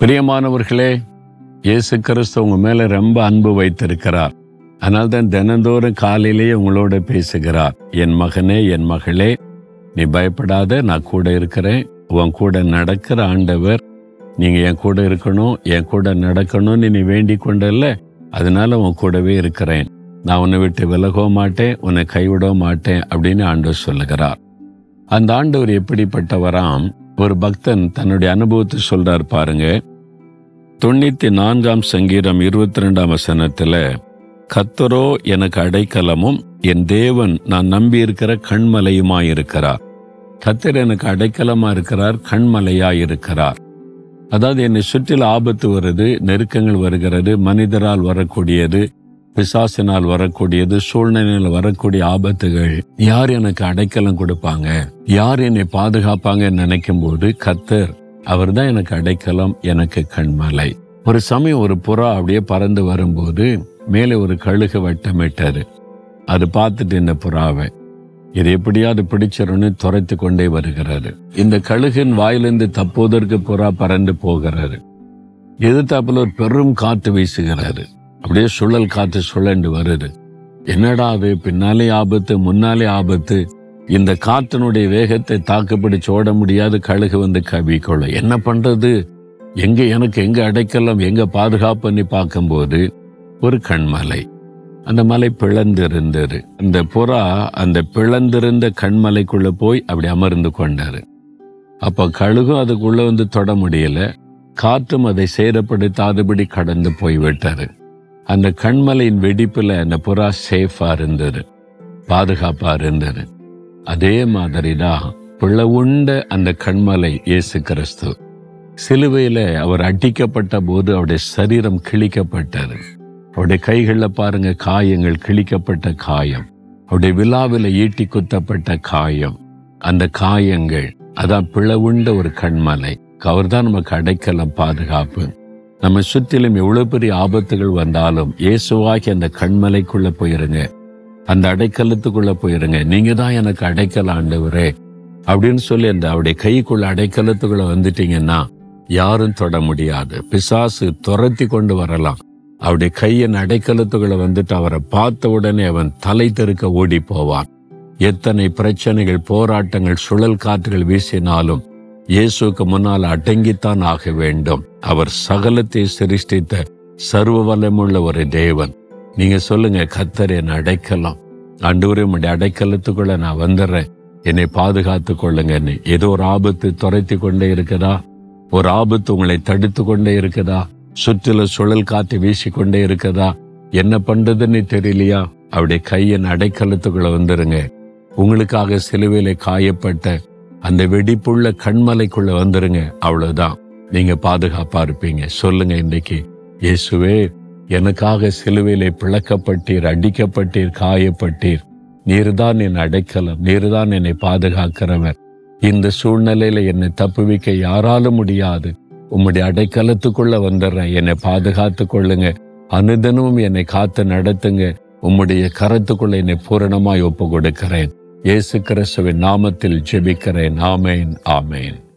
பிரியமானவர்களே இயேசு கிறிஸ்து உங்க மேல ரொம்ப அன்பு வைத்திருக்கிறார். அதனால் தான் தினந்தோறும் காலையிலேயே உங்களோட பேசுகிறார். என் மகனே என் மகளே நீ பயப்படாத நான் கூட இருக்கிறேன். உன் கூட நடக்கிற ஆண்டவர் நீங்க என் கூட இருக்கணும் என் கூட நடக்கணும்னு நீ வேண்டி கொண்டல்ல அதனால உன் கூடவே இருக்கிறேன். நான் உன்னை விட்டு விலகவும் மாட்டேன் உன்னை கைவிடவும் மாட்டேன் அப்படின்னு ஆண்டவர் சொல்லுகிறார். அந்த ஆண்டவர் எப்படிப்பட்டவராம்? ஒரு பக்தன் தன்னுடைய அனுபவத்தை சொல்றார் பாருங்க. தொண்ணூத்தி நான்காம் சங்கீதம் இருபத்தி ரெண்டாம் வசனத்துல கத்தரோ எனக்கு அடைக்கலமும் என் தேவன் நான் நம்பி இருக்கிற இருக்கிறார் கத்தர் எனக்கு அடைக்கலமா இருக்கிறார் கண்மலையா இருக்கிறார் அதாவது என்னை சுற்றில ஆபத்து வருது நெருக்கங்கள் வருகிறது மனிதரால் வரக்கூடியது பிசாசினால் வரக்கூடியது சூழ்நிலையில் வரக்கூடிய ஆபத்துகள். யார் எனக்கு அடைக்கலம் கொடுப்பாங்க? யார் என்னை பாதுகாப்பாங்கன்னு நினைக்கும் போது கத்தர் அவர் தான் எனக்கு அடைக்கலம் எனக்கு கண்மலை. ஒரு சமயம் ஒரு புறா அப்படியே பறந்து வரும்போது மேலே ஒரு கழுகு வட்டமிட்டாரு அது பார்த்துட்டு இந்த புறாவை இது எப்படியாவது பிடிச்சிருன்னு துரைத்து கொண்டே வருகிறாரு இந்த கழுகின் வாயிலிருந்து தப்போதற்கு புறா பறந்து போகிறாரு எதிர்த்தாப்புல ஒரு பெரும் காத்து வீசுகிறாரு அப்படியே சுழல் காத்து சுழண்டு வருது. என்னடா அது? பின்னாலே ஆபத்து முன்னாலே ஆபத்து. இந்த காற்றினுடைய வேகத்தை தாக்குப்பிடிச்சு ஓட முடியாது கழுகு வந்து கவிக்கொள்ளும் என்ன பண்ணுறது எங்கே எனக்கு எங்க அடைக்கலம் பாதுகாப்பு பாதுகாப்புன்னு பார்க்கும்போது ஒரு கண்மலை. அந்த மலை பிளந்திருந்தது. அந்த புறா அந்த பிளந்திருந்த கண்மலைக்குள்ளே போய் அப்படி அமர்ந்து கொண்டார். அப்போ கழுகும் அதுக்குள்ளே வந்து தொட முடியல. காற்றும் அதை சேரப்படுத்தாதபடி கடந்து போய்விட்டார் அந்த கண்மலையின் வெடிப்பில் அந்த புறா சேஃபாக இருந்தது. பாதுகாப்பாக இருந்தது. அதே மாதிரி தான் பிளவுண்ட அந்த கண்மலை இயேசு கிறிஸ்து. சிலுவையில அவர் அடிக்கப்பட்ட போது அவருடைய சரீரம் கிழிக்கப்பட்டது. அவருடைய கைகளில் பாருங்க காயங்கள் கிழிக்கப்பட்ட காயம். அவருடைய விழாவில் ஈட்டி குத்தப்பட்ட காயம். அந்த காயங்கள் அதான் பிளவுண்ட ஒரு கண்மலை. அவர் தான் நமக்கு அடைக்கலம் பாதுகாப்பு. நம்ம சுற்றிலும் எவ்வளவு பெரிய ஆபத்துகள் வந்தாலும் இயேசுவாகி அந்த கண்மலைக்குள்ளே போயிருங்க. அந்த அடைக்கலத்துக்குள்ள போயிருங்க. நீங்க தான் எனக்கு அடைக்கல ஆண்டவரே. அப்படின்னு சொல்லி அந்த அவருடைய கைக்குள்ள அடைக்கலத்துக்குள்ள வந்துட்டீங்கன்னா யாரும் தொட முடியாது. பிசாசு துரத்தி கொண்டு வரலாம். அவருடைய கையின் அடைக்கலத்துக்குள்ள வந்துட்டு அவரை பார்த்த உடனே அவன் தலை தெருக்க ஓடி போவான். எத்தனை பிரச்சனைகள் போராட்டங்கள் சுழல் காற்றுகள் வீசினாலும் இயேசுக்கு முன்னால் அடங்கித்தான் ஆக வேண்டும். அவர் சகலத்தை சிருஷ்டித்த சர்வ வல்லமுள்ள ஒரு தேவன். நீங்க சொல்லுங்க கத்தர் என்னை அடைக்கலாம். அண்டூரே உடைய அடைக்கலத்துக்குள்ள நான் வந்துடுறேன். என்னை பாதுகாத்து கொள்ளுங்க. ஏதோ ஒரு ஆபத்து துரைத்து கொண்டே இருக்குதா? ஒரு ஆபத்து உங்களை தடுத்து கொண்டே இருக்குதா? சுற்றில சுழல் காத்து வீசிக்கொண்டே இருக்குதா? என்ன பண்றதுன்னு தெரியலையா? அவருடைய கையின் அடைக்கலத்துக்குள்ள வந்துருங்க. உங்களுக்காக சிலுவையில காயப்பட்ட அந்த வெடிப்புள்ள கண்மலைக்குள்ள வந்துருங்க. அவ்வளவுதான். நீங்க பாதுகாப்பா இருப்பீங்க. சொல்லுங்க இன்னைக்கு இயேசுவே எனக்காக சிலுவையிலே பிளக்கப்பட்டீர் அடிக்கப்பட்டீர் காயப்பட்டீர். நீர்தான் என் அடைக்கலம் நீர்தான் என்னை பாதுகாக்கிறவர். இந்த சூழ்நிலையில என்னை தப்புவிக்க யாராலும் முடியாது. உம்முடைய அடைக்கலத்துக்குள்ள வந்துடுறேன் என்னை பாதுகாத்து கொள்ளுங்க. அனுதினமும் என்னை காத்து நடத்துங்க. உம்முடைய கரத்துக்குள்ள என்னை பூரணமாய் ஒப்பு கொடுக்கிறேன் இயேசு கிறிஸ்துவின் நாமத்தில் ஜெபிக்கிறேன். ஆமேன் ஆமேன்.